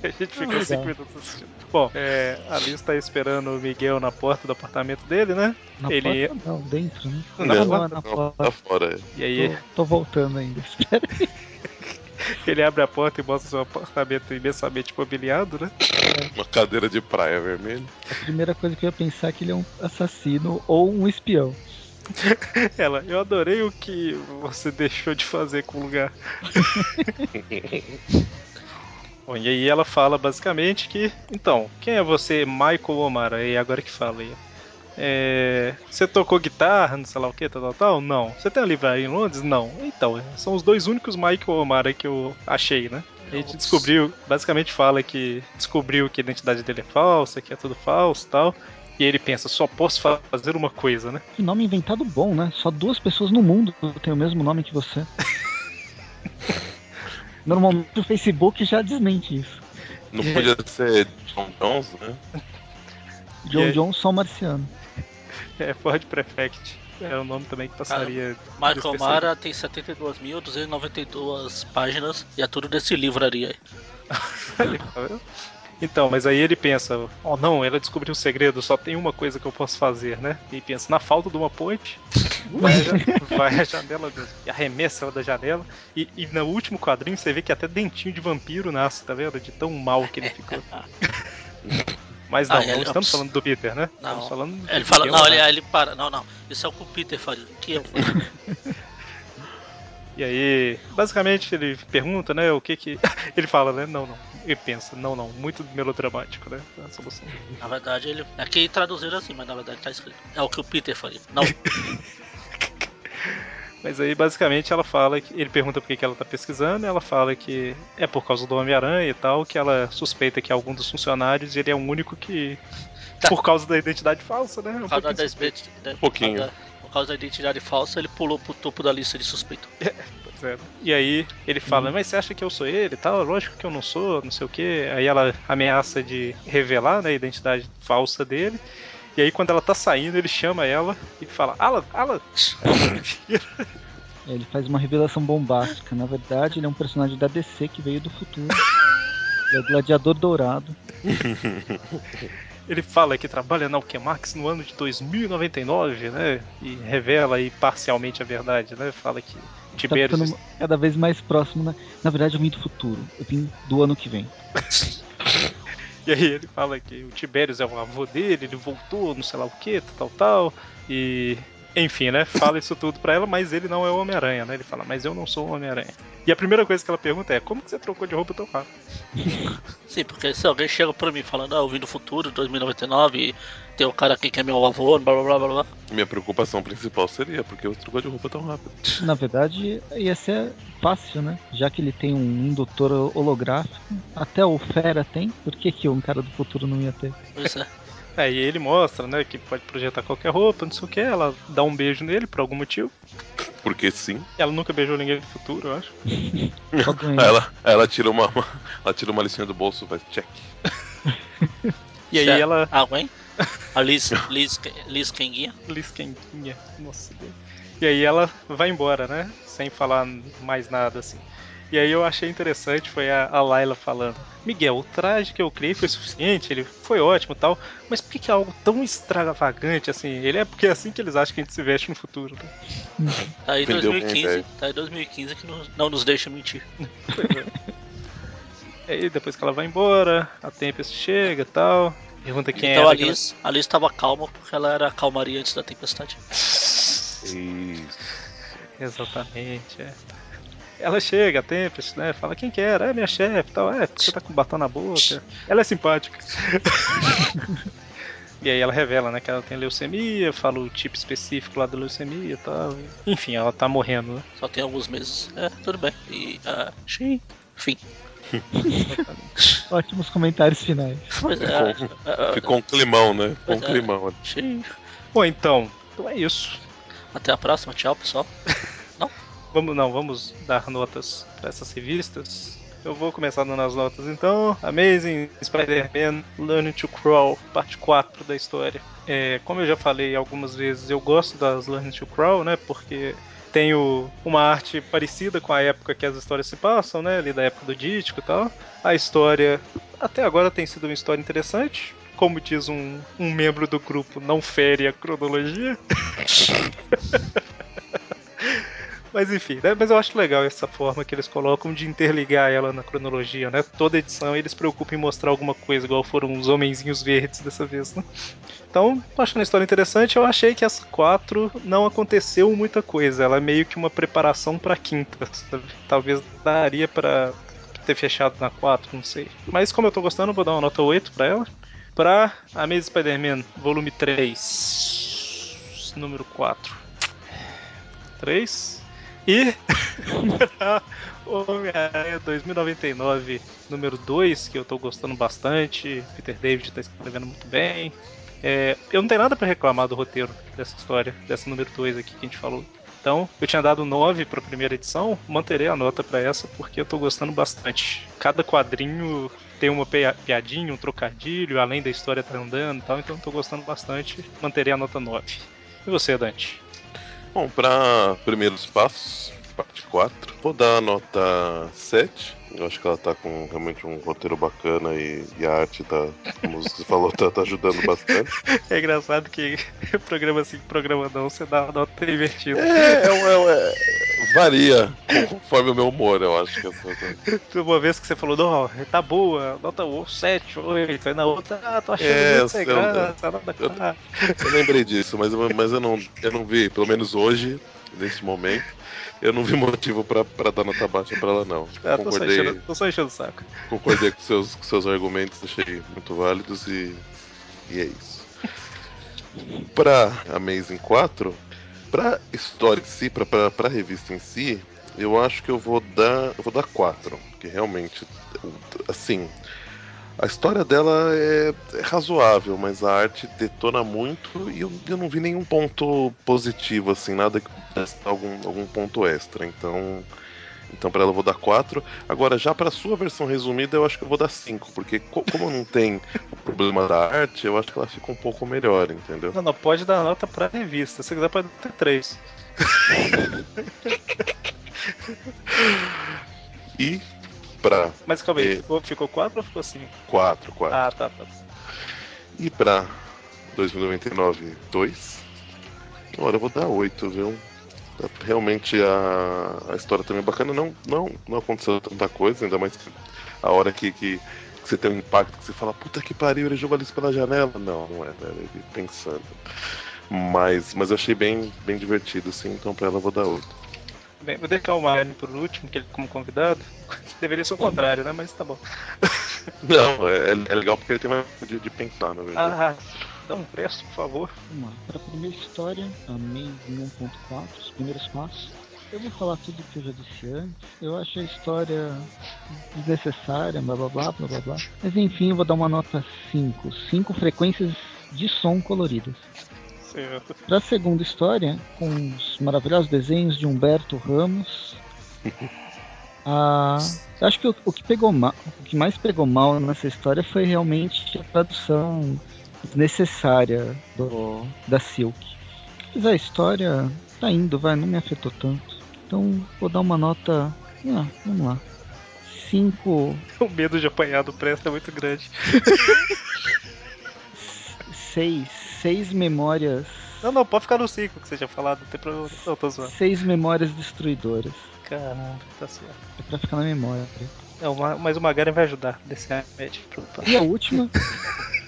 Que a gente ficou legal. 5 minutos assistindo. Bom, é, a Liz tá esperando o Miguel na porta do apartamento dele, né? Na Ele- porta não, dentro, né? Não, Não, não, é na Não, porta. tá fora. é. E aí Tô, tô voltando ainda. Espera aí. ele abre a porta e mostra seu apartamento imensamente mobiliado, né? Uma cadeira de praia vermelha. A primeira coisa que eu ia pensar é que ele é um assassino ou um espião. Ela, eu adorei o que você deixou de fazer com o lugar. Bom, e aí ela fala basicamente que, então, quem é você, Michael O'Mara? E agora que fala aí. É, você tocou guitarra, não sei lá o que, tal, tal, tal? Não. Você tem uma livraria em Londres? Não. Então, são os dois únicos Michael O'Mara que eu achei, né? A gente descobriu, basicamente fala que descobriu que a identidade dele é falsa, que é tudo falso e tal. E ele pensa, só posso fa- fazer uma coisa, né? Que nome inventado bom, né? Só duas pessoas no mundo têm o mesmo nome que você. Normalmente o Facebook já desmente isso. Não podia ser John Jones, né? John aí? John só marciano. É, Ford Prefect. É o nome também que passaria. Michael despercebido. Mara tem 72.292 páginas e é tudo desse livraria aí. Ali, tá? Então, mas aí ele pensa, oh não, ela descobriu o segredo, só tem uma coisa que eu posso fazer, né? E pensa, na falta de uma ponte, vai a, janela mesmo. E arremessa ela da janela. E, e no último quadrinho você vê que até dentinho de vampiro nasce, tá vendo? De tão mal que ele ficou. Mas não, Ah, não ele- estamos falando do Peter, né? Não. Estamos falando Ele fala, não, ele, ele para, não, não, isso é o que o Peter faria, que eu. E aí, basicamente, ele pergunta, né, o que que. Ele fala, né? Não, não. Ele pensa, não, não. Muito melodramático, né? A solução. Na verdade, ele. Aqui traduziram assim, mas na verdade tá escrito. É o que o Peter faria. Não, Mas aí, basicamente, ela fala que. Ele pergunta por que que ela tá pesquisando, e ela fala que é por causa do Homem-Aranha e tal, que ela suspeita que algum dos funcionários ele é o único que. Tá. Por causa da identidade falsa, né? É Um por causa, pouquinho da, suspeito. da- por pouquinho. causa da- por causa da identidade falsa, ele pulou pro topo da lista de suspeito. É, E aí ele fala, mas você acha que eu sou ele e tal? Lógico que eu não sou, não sei o quê. Aí ela ameaça de revelar né, a identidade falsa dele. E aí quando ela tá saindo, ele chama ela e fala, Alan, Alan! Ele faz uma revelação bombástica. Na verdade, ele é um personagem da DC que veio do futuro. Ele é o gladiador dourado. Ele fala que trabalha na Alchemax no ano de 2099, né? E revela aí parcialmente a verdade, né? Fala que Tá Tiberius ficando cada vez mais próximo. Né? Na verdade, eu vim do futuro. Eu vim do ano que vem. E aí ele fala que o Tiberius é o avô dele, ele voltou, não sei lá o que, tal, tal. E. Enfim, né? Fala isso tudo pra ela, mas ele não é o Homem-Aranha, né? Ele fala, mas eu não sou o Homem-Aranha. E a primeira coisa que ela pergunta é: como que você trocou de roupa tão rápido? Sim, porque se alguém chega pra mim falando, ah, eu vim do futuro, 2099, e tem o cara aqui que é meu avô, blá blá blá blá blá. Minha preocupação principal seria porque eu trocou de roupa tão rápido. Na verdade, ia ser fácil, né? Já que ele tem um indutor holográfico, até o Fera tem, por que, que um cara do futuro não ia ter? Pois é. Aí ele mostra, né, que pode projetar qualquer roupa, não sei o que. Ela dá um beijo nele por algum motivo. Porque sim. Ela nunca beijou ninguém do futuro, eu acho. Ela, ela tira uma, uma- ela tira uma listinha do bolso, faz check. E aí ela. Ah, Gwen? A Liz, Liz, Liz Kenguinha? Lisquenguinha. Nossa Deus. E aí ela vai embora, né? Sem falar mais nada assim. E aí eu achei interessante foi a, a Layla falando: Miguel, o traje que eu criei foi suficiente, ele foi ótimo e tal, mas por que, que é algo tão extravagante assim? Ele é porque é assim que eles acham que a gente se veste no futuro, né? Tá aí Vendeu bem, 2015, velho. tá aí 2015 que não, não nos deixa mentir. Pois é. E aí depois que ela vai embora, a Tempest chega e tal. Pergunta quem então era a Liz, a Liz tava calma porque ela era a calmaria antes da tempestade. Isso. Exatamente, é. Ela chega, a Tempest, né? Fala quem que era, é minha chefe tal. É, porque você tá com batom na boca. Ela é simpática. E aí ela revela, né, que ela tem leucemia, fala o tipo específico lá da leucemia e tal. Enfim, ela tá morrendo, né? Só tem alguns meses. É, tudo bem. E, ah, sim. Fim. Ótimos comentários finais. Pois é. Ficou- Ficou um climão, né? Ficou um é. climão. sim. Bom, então, então é isso. Até a próxima. Tchau, pessoal. Vamos não, vamos dar notas para essas revistas. Eu vou começar dando as notas então. Amazing Spider-Man Learning to Crawl, parte 4 da história. É, como eu já falei algumas vezes, eu gosto das Learning to Crawl, né? Porque tem o- uma arte parecida com a época que as histórias se passam, né? Ali da época do Dítico e tal. A história até agora tem sido uma história interessante. Como diz um, um membro do grupo, não fere a cronologia. Mas enfim, né? Mas eu acho legal essa forma que eles colocam de interligar ela na cronologia, né? Toda edição eles preocupam em mostrar alguma coisa, igual foram os homenzinhos verdes dessa vez, né? Então, achando a história interessante. Eu achei que essa 4 não aconteceu muita coisa. Ela é meio que uma preparação pra quinta, sabe? Talvez daria pra ter fechado na 4, não sei. Mas como eu tô gostando, vou dar uma nota 8 pra ela. Pra Amazing Spider-Man, volume 3, número 4. 3. E Homem-Aranha 2099, número 2, que eu tô gostando bastante. Peter David tá escrevendo muito bem. É, eu não tenho nada pra reclamar do roteiro dessa história, dessa número 2 aqui que a gente falou. Então, eu tinha dado 9 pra primeira edição, manterei a nota pra essa porque eu tô gostando bastante. Cada quadrinho tem uma pia- piadinha, um trocadilho, além da história tá andando e tal, então eu tô gostando bastante, manterei a nota 9. E você, Dante? Bom, pra primeiros passos, parte 4, vou dar a nota 7. Eu acho que ela tá com realmente um roteiro bacana e, e a arte tá, como você falou, tá, tá ajudando bastante. É engraçado que programa assim, programa não, você dá uma nota invertida. É, é, é, é- varia conforme o meu humor, eu acho que essa, Uma vez que você falou, não, tá boa, nota 7, 8, aí na outra, ah, tô achando É, muito eu- graça, nota eu- 4. Eu lembrei disso, mas, eu- mas eu, não, eu não vi, pelo menos hoje, nesse momento, eu não vi motivo pra, pra dar nota baixa pra ela, não. Ah, tô, só concordei, enchendo, tô só enchendo o saco. concordei com seus, com seus argumentos, achei muito válidos e, e é isso. Pra Amazing 4, pra história em si, pra, pra, pra revista em si, eu acho que eu vou dar. Eu vou dar 4. Porque realmente, assim. A história dela é, é razoável, mas a arte detona muito e eu, eu não vi nenhum ponto positivo, assim, nada que pudesse dar algum, algum ponto extra. Então, então para ela eu vou dar 4. Agora, já para sua versão resumida, eu acho que eu vou dar 5, porque co- como não tem o problema da arte, eu acho que ela fica um pouco melhor, entendeu? Não, não, pode dar nota pra revista, se quiser pode ter 3. E pra Mas calma aí, É. ficou, ficou 4 ou ficou 5? 4, 4. Ah, tá, tá. E pra 2099, 2. Olha, eu vou dar 8, viu? Realmente a, a história também é bacana. Não, não, não aconteceu tanta coisa, ainda mais que a hora que, que, que você tem um impacto que você fala, puta que pariu, ele jogou isso pela janela. Não, não é, era ele pensando. Mas, mas eu achei bem, bem divertido, sim, então pra ela eu vou dar 8. Bem, vou deixar o Mario por último, que ele como convidado. Deveria ser o contrário, né? Mas tá bom. Não, é, é legal porque ele tem mais de, de pensar, na verdade. Ah, dá um preço, por favor. Vamos lá. Para a primeira história, Amazing 1.4, os primeiros passos. Eu vou falar tudo que eu já disse antes. Eu acho a história desnecessária, blá blá blá blá blá blá. Mas enfim, eu vou dar uma nota 5. 5 frequências de som coloridas. Certo. Para a segunda história, com os maravilhosos desenhos de Humberto Ramos. Ah, acho que o, o que pegou mal, o que mais pegou mal nessa história foi realmente a tradução desnecessária do, da Silk. Mas a história tá indo, vai, não me afetou tanto. Então vou dar uma nota. Ah, vamos lá. 5, O medo de apanhar do preço é muito grande. 6, 6 memórias. Não, não, pode ficar no 5 que você tinha falado, não tem problema. Não, tô zoando. 6 memórias destruidoras. Caramba, tá certo. É pra ficar na memória. Não, ma- mas o Magaren vai ajudar desse remédio. E a última,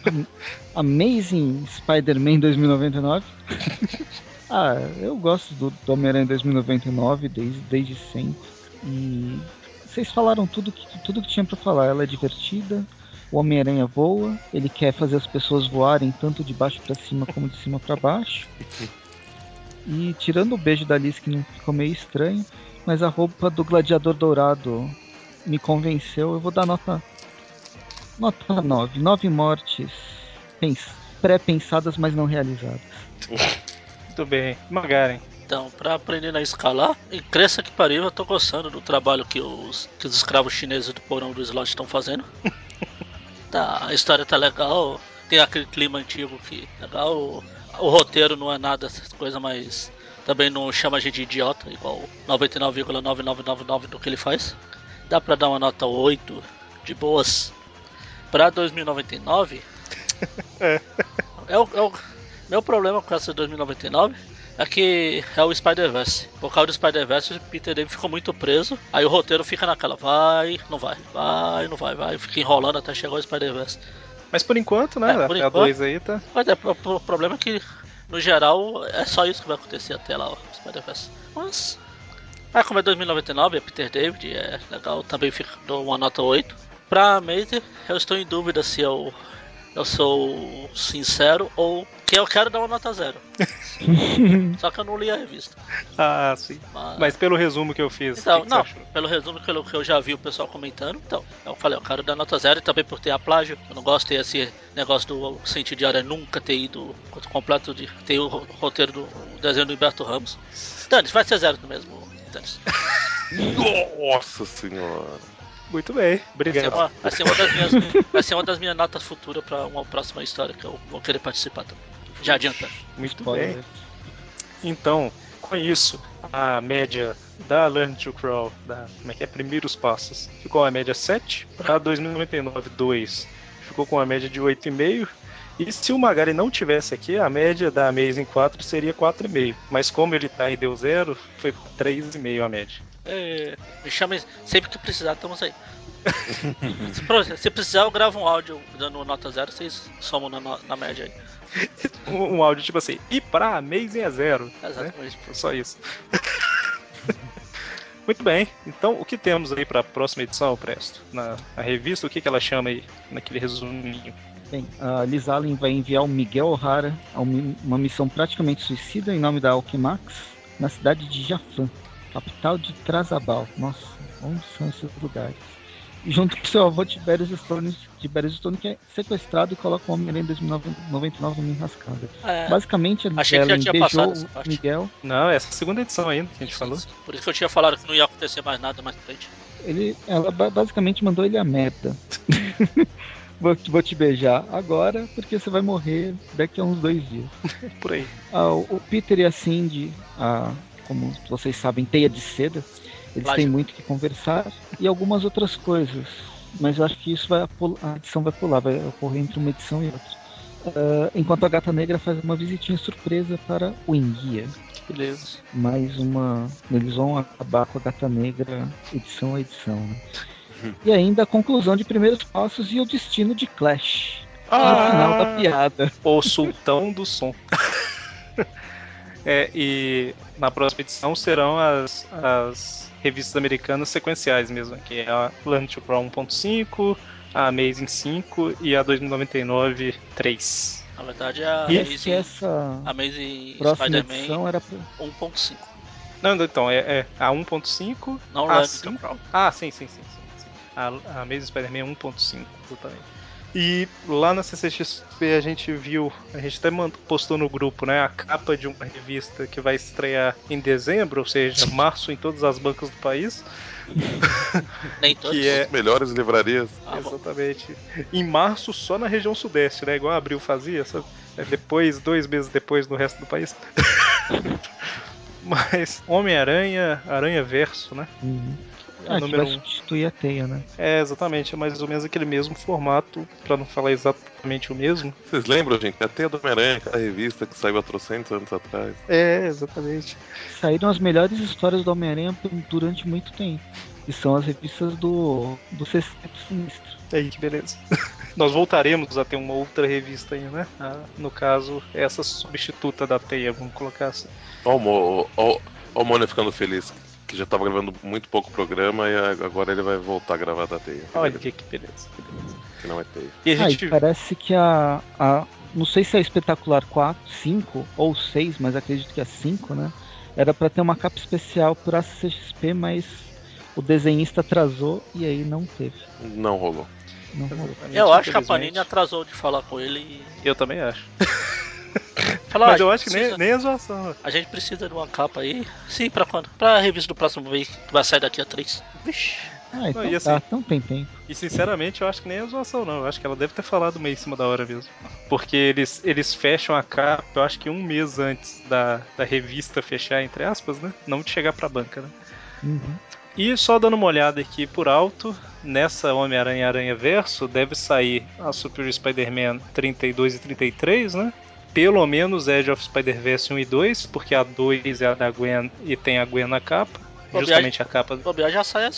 Am- Amazing Spider-Man 2099. ah, eu gosto do, do Homem-Aranha 2099 desde, desde sempre. E vocês falaram tudo que, tudo que tinha pra falar. Ela é divertida, o Homem-Aranha voa, ele quer fazer as pessoas voarem tanto de baixo para cima como de cima para baixo. E tirando o beijo da Alice que não ficou meio estranho, mas a roupa do gladiador dourado me convenceu, eu vou dar nota nota 9. 9 mortes pens- pré-pensadas, mas não realizadas. Muito bem. Magaren. Então, pra aprender a escalar, e cresça que pariu, eu tô gostando do trabalho que os, que os escravos chineses do porão do slot estão fazendo. Tá, a história tá legal, tem aquele clima antigo que é legal, o, o roteiro não é nada essas coisas, mas também não chama a gente de idiota, igual 99,9999 do que ele faz. Dá pra dar uma nota 8 de boas. Pra 2099, É. é o, é o meu problema com essa 2099 é que é o Spider-Verse. Por causa do Spider-Verse, o Peter David ficou muito preso. Aí o roteiro fica naquela, vai, não vai, vai, não vai, vai. Fica enrolando até chegar o Spider-Verse. Mas por enquanto, né? É, por até a enquanto. 2 aí tá. Mas é, o, problema é que, no geral, é só isso que vai acontecer até lá, o Spider-Verse. Mas. Ah, como é 2099, é Peter David, é legal, também fica, dou uma nota 8. Pra Amazing, eu estou em dúvida se eu, eu sou sincero ou que eu quero dar uma nota zero. Só que eu não li a revista. Ah, sim. Mas, Mas pelo resumo que eu fiz. então, que que não, pelo resumo pelo que eu já vi o pessoal comentando, então, eu falei, eu quero dar nota zero e também por ter a plágio. Eu não gosto de ter esse negócio do sentido de área nunca ter ido completo de ter o ro- roteiro do o desenho do Humberto Ramos. Dani, vai ser zero mesmo, Dani. Nossa senhora. Muito bem. Vai ser, Obrigado. uma, vai, ser uma das minhas, vai ser uma das minhas notas futuras pra uma próxima história que eu vou querer participar também. Já adiantando. Muito bem. Então, com isso, a média da Learn to Crawl, da como é que é? Primeiros Passos, ficou a média 7. Para 2099, 2 ficou com a média de 8,5. E se o Magari não tivesse aqui, a média da Amazing 4 seria 4,5. Mas como ele tá e deu zero, foi 3,5 a média. É, me chamem sempre que precisar, estamos aí. se, precisar, eu gravo um áudio dando nota zero, vocês somam na, na média aí. Um, um áudio tipo assim, e pra Amazing é zero. né? Exatamente. Só isso. Muito bem, então o que temos aí para a próxima edição, Presto? Na, na revista, o que, que ela chama aí naquele resuminho? Bem, a Liz Allen vai enviar o Miguel O'Hara a um- uma missão praticamente suicida em nome da Alquemax na cidade de Jafan, capital de Trazabal. Nossa, onde são esses lugares? E junto com seu avô Tiberius Stone, Tiberius Stone que é sequestrado e coloca o Homem-Aranha em 2099 numa enrascada. É, Basicamente, a Liz Achei que já Allen tinha beijou passado essa o. Miguel. Não, essa é a segunda edição ainda que a gente falou. Por isso que eu tinha falado que não ia acontecer mais nada mais pra frente. Ele, ela ba- basicamente mandou ele a merda. vou, vou te beijar agora, porque você vai morrer daqui a uns dois dias. Por aí. Ah, o Peter e a Cindy, ah, como vocês sabem, teia de seda. Eles Plágio. têm muito que conversar e algumas outras coisas. Mas eu acho que isso vai a edição vai pular, vai ocorrer entre uma edição e outra. Ah, enquanto a Gata Negra faz uma visitinha surpresa para o Enguia. Beleza. Mais uma. Eles vão acabar com a Gata Negra edição a edição. Né? E ainda a conclusão de primeiros passos e o destino de Clash. Ah! No final da piada. O sultão do som. é, e na próxima edição serão as, as revistas americanas sequenciais mesmo, que é a to Crawl 1.5, a Amazing 5 e a 2099 3. Na verdade, a E Amazing, essa Amazing Spider-Man era pra. 1.5. Não, então, é, é a 1.5, Não a Run 5. to Crawl. Ah, sim, sim, sim, sim. A, a Amazing Spider-Man 1.5, exatamente. E lá na CCXP a gente viu, a gente até postou no grupo, né, a capa de uma revista que vai estrear em dezembro, ou seja, março em todas as bancas do país. Nem todos. Que é- As melhores livrarias. Ah, bom. Exatamente. Em março só na região sudeste, né, igual a Abril fazia, sabe? É Depois, dois meses depois no resto do país. Mas Homem-Aranha, Aranha Verso, né? Uhum. É Ah, o que número vai 1. substituir a teia, né? É, exatamente, é mais ou menos aquele mesmo formato, pra não falar exatamente o mesmo. Vocês lembram, gente? A Teia do Homem-Aranha, aquela revista que saiu há trocentos anos atrás. É, exatamente. Saíram as melhores histórias do Homem-Aranha durante muito tempo. Que são as revistas do, do Sexteto Sinistro. Aí, que beleza. Nós voltaremos a ter uma outra revista aí, né? Ah, no caso, essa substituta da Teia, vamos colocar assim. Ó o, Mo, ó, ó o Mônio ficando feliz, que já tava gravando muito pouco programa e agora ele vai voltar a gravar da Teia. Olha que, que beleza, que beleza. que não é teia. E a Ah, e gente. parece que a, a. Não sei se é espetacular 4, 5 ou 6, mas acredito que é 5, né? Era pra ter uma capa especial pra CXP, mas o desenhista atrasou e aí não teve. Não rolou. Não rolou. Eu acho que a. Panini atrasou de falar com ele e. Eu também acho. Falar, Mas "Ah, eu acho que nem, nem a zoação. A gente precisa de uma capa aí. Sim, pra quando? Pra revista do próximo mês, que vai sair daqui a três. Vixe. Ah, então e tá, assim- então tem tempo. E sinceramente, eu acho que nem a zoação, não. Eu acho que ela deve ter falado meio em cima da hora mesmo. Porque eles, eles fecham a capa, eu acho que um mês antes da, da revista fechar, entre aspas, né? Não de chegar pra banca, né? Uhum. E só dando uma olhada aqui por alto, nessa Homem-Aranha Aranha Verso deve sair a Superior Spider-Man 32 e 33, né? Pelo menos Edge of Spider-Verse 1 e 2, porque a 2 é a da Gwen e tem a Gwen na capa. Bobear- Justamente a capa. Bobear já sai às.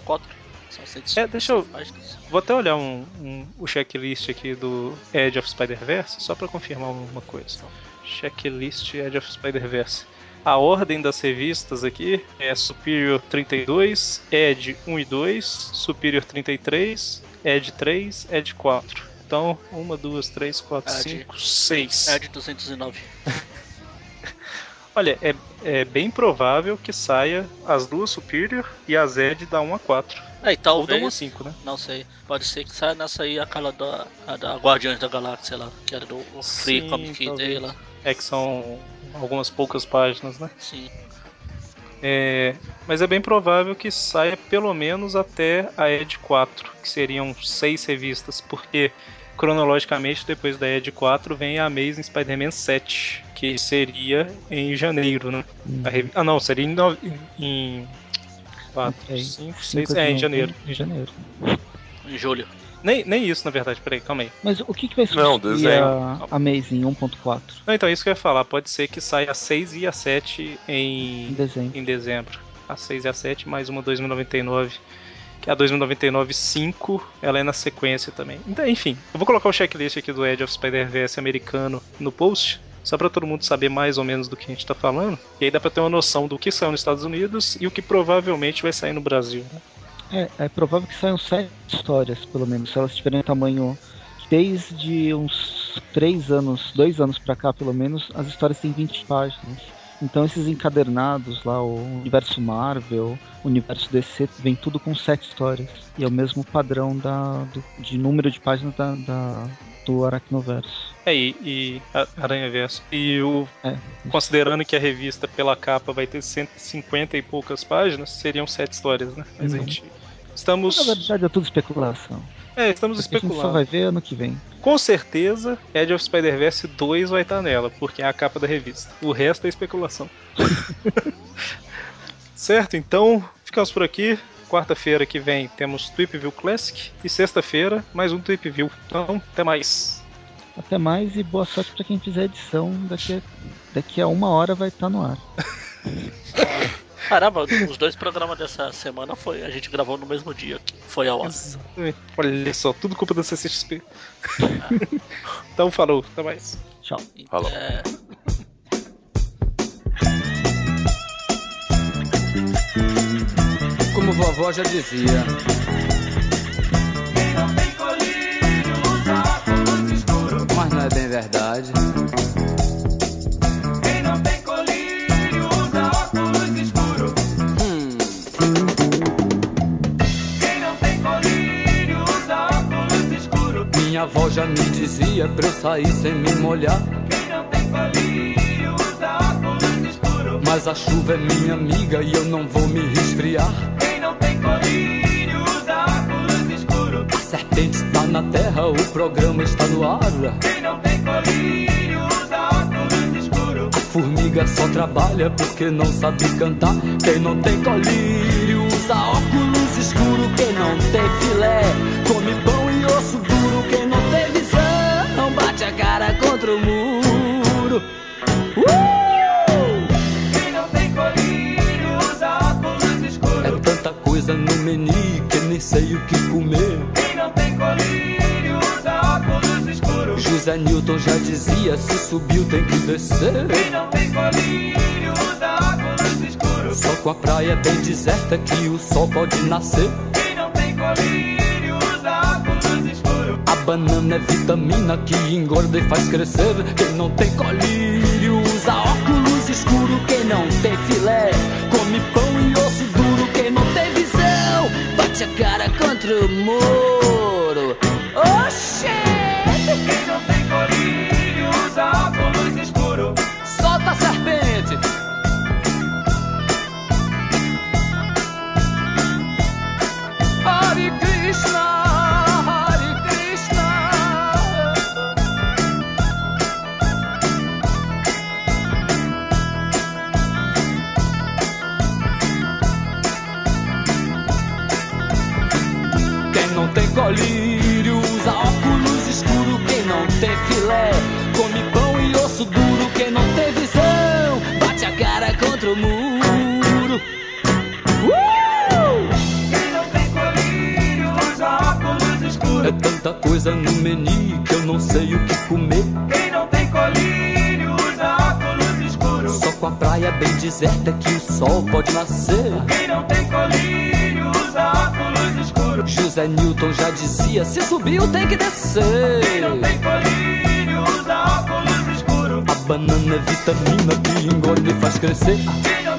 São 100 É, deixa eu- páginas. Vou até olhar um, um- o checklist aqui do Edge of Spider-Verse, só pra confirmar uma coisa. Checklist Edge of Spider-Verse. A ordem das revistas aqui é Superior 32, Edge 1 e 2, Superior 33, Edge 3, Edge 4. Então, 1, 2, 3, 4, Edge. 5, 6. É de 209. Olha, é, é bem provável que saia as duas Superior e as Edge da 1 a 4. É, e Ou da 1 a talvez. 5, né? Não sei. Pode ser que saia nessa aí aquela da, a da Guardiões da Galáxia lá, que era do Free Sim, Comic talvez. Day lá. É que são algumas poucas páginas, né? Sim. É, mas é bem provável que saia pelo menos até a Ed 4, que seriam seis revistas, porque cronologicamente depois da Ed 4 vem a Amazing Spider-Man 7, que seria em janeiro, né? A revi- Ah, não, seria em, no- em 4, É, 5, 6, Cinco é, em janeiro. Em janeiro. Em julho. Nem, nem isso, na verdade, peraí, calma aí. Mas o que, que vai Não, desenho. a Amazing 1.4 Não, então, isso que eu ia falar, pode ser que saia a 6 e a 7 em em, dezembro? em dezembro. A 6 e a 7, mais uma 2099. Que é a 2099 5, ela é na sequência também. Então, enfim, eu vou colocar o checklist aqui do Edge of Spider-Verse americano no post, só pra todo mundo saber mais ou menos do que a gente tá falando. E aí dá pra ter uma noção do que saiu nos Estados Unidos e o que provavelmente vai sair no Brasil. né? É, é provável que saiam sete histórias, pelo menos, se elas tiverem tamanho. Desde uns três anos, dois anos pra cá, pelo menos, as histórias têm 20 páginas. Então esses encadernados lá, o universo Marvel, o universo DC, vem tudo com sete histórias. E é o mesmo padrão da, do- de número de páginas da, da- do Aracnoverso. É, e, e a Aranha Verso. E o. É. Considerando que a revista pela capa vai ter 150 e poucas páginas, seriam sete histórias, né? Mas a Uhum. gente. Estamos. Na verdade é tudo especulação. É, estamos Porque a gente só especulando. vai ver ano que vem. Com certeza, Edge of Spider-Verse 2 vai estar nela, porque é a capa da revista. O resto é especulação. certo, então ficamos por aqui. Quarta-feira que vem temos Tweep View Classic e sexta-feira mais um Tweep View. Então, até mais. Até mais e boa sorte pra quem fizer edição. Daqui a, daqui a uma hora vai estar no ar. Caramba, os dois programas dessa semana foi. A gente gravou no mesmo dia que foi ao ar. Olha só, tudo culpa da CCXP. então, falou, até mais. Tchau. Falou. É, Como vovó já dizia. Quem não tem colírio usa óculos escuros. Mas não é bem verdade. Minha avó já me dizia pra eu sair sem me molhar. Quem não tem colírio usa óculos escuros. Mas a chuva é minha amiga e eu não vou me resfriar. Quem não tem colírio usa óculos escuros. A serpente está na terra, o programa está no ar. Quem não tem colírio usa óculos escuros. A formiga só trabalha porque não sabe cantar. Quem não tem colírio usa óculos escuro. Quem não tem filé come pão sei o que comer. Quem não tem colírio usa óculos escuros. José Newton já dizia: se subiu tem que descer. Quem não tem colírio usa óculos escuros. Só com a praia bem deserta que o sol pode nascer. Quem não tem colírio usa óculos escuros. A banana é vitamina que engorda e faz crescer. Quem não tem colírio usa óculos escuros. Quem não tem filho a cara contra o muro. Se subiu, tem que descer. Quem não tem colírio usa óculos escuro. A banana é vitamina que engorda e faz crescer. Quem não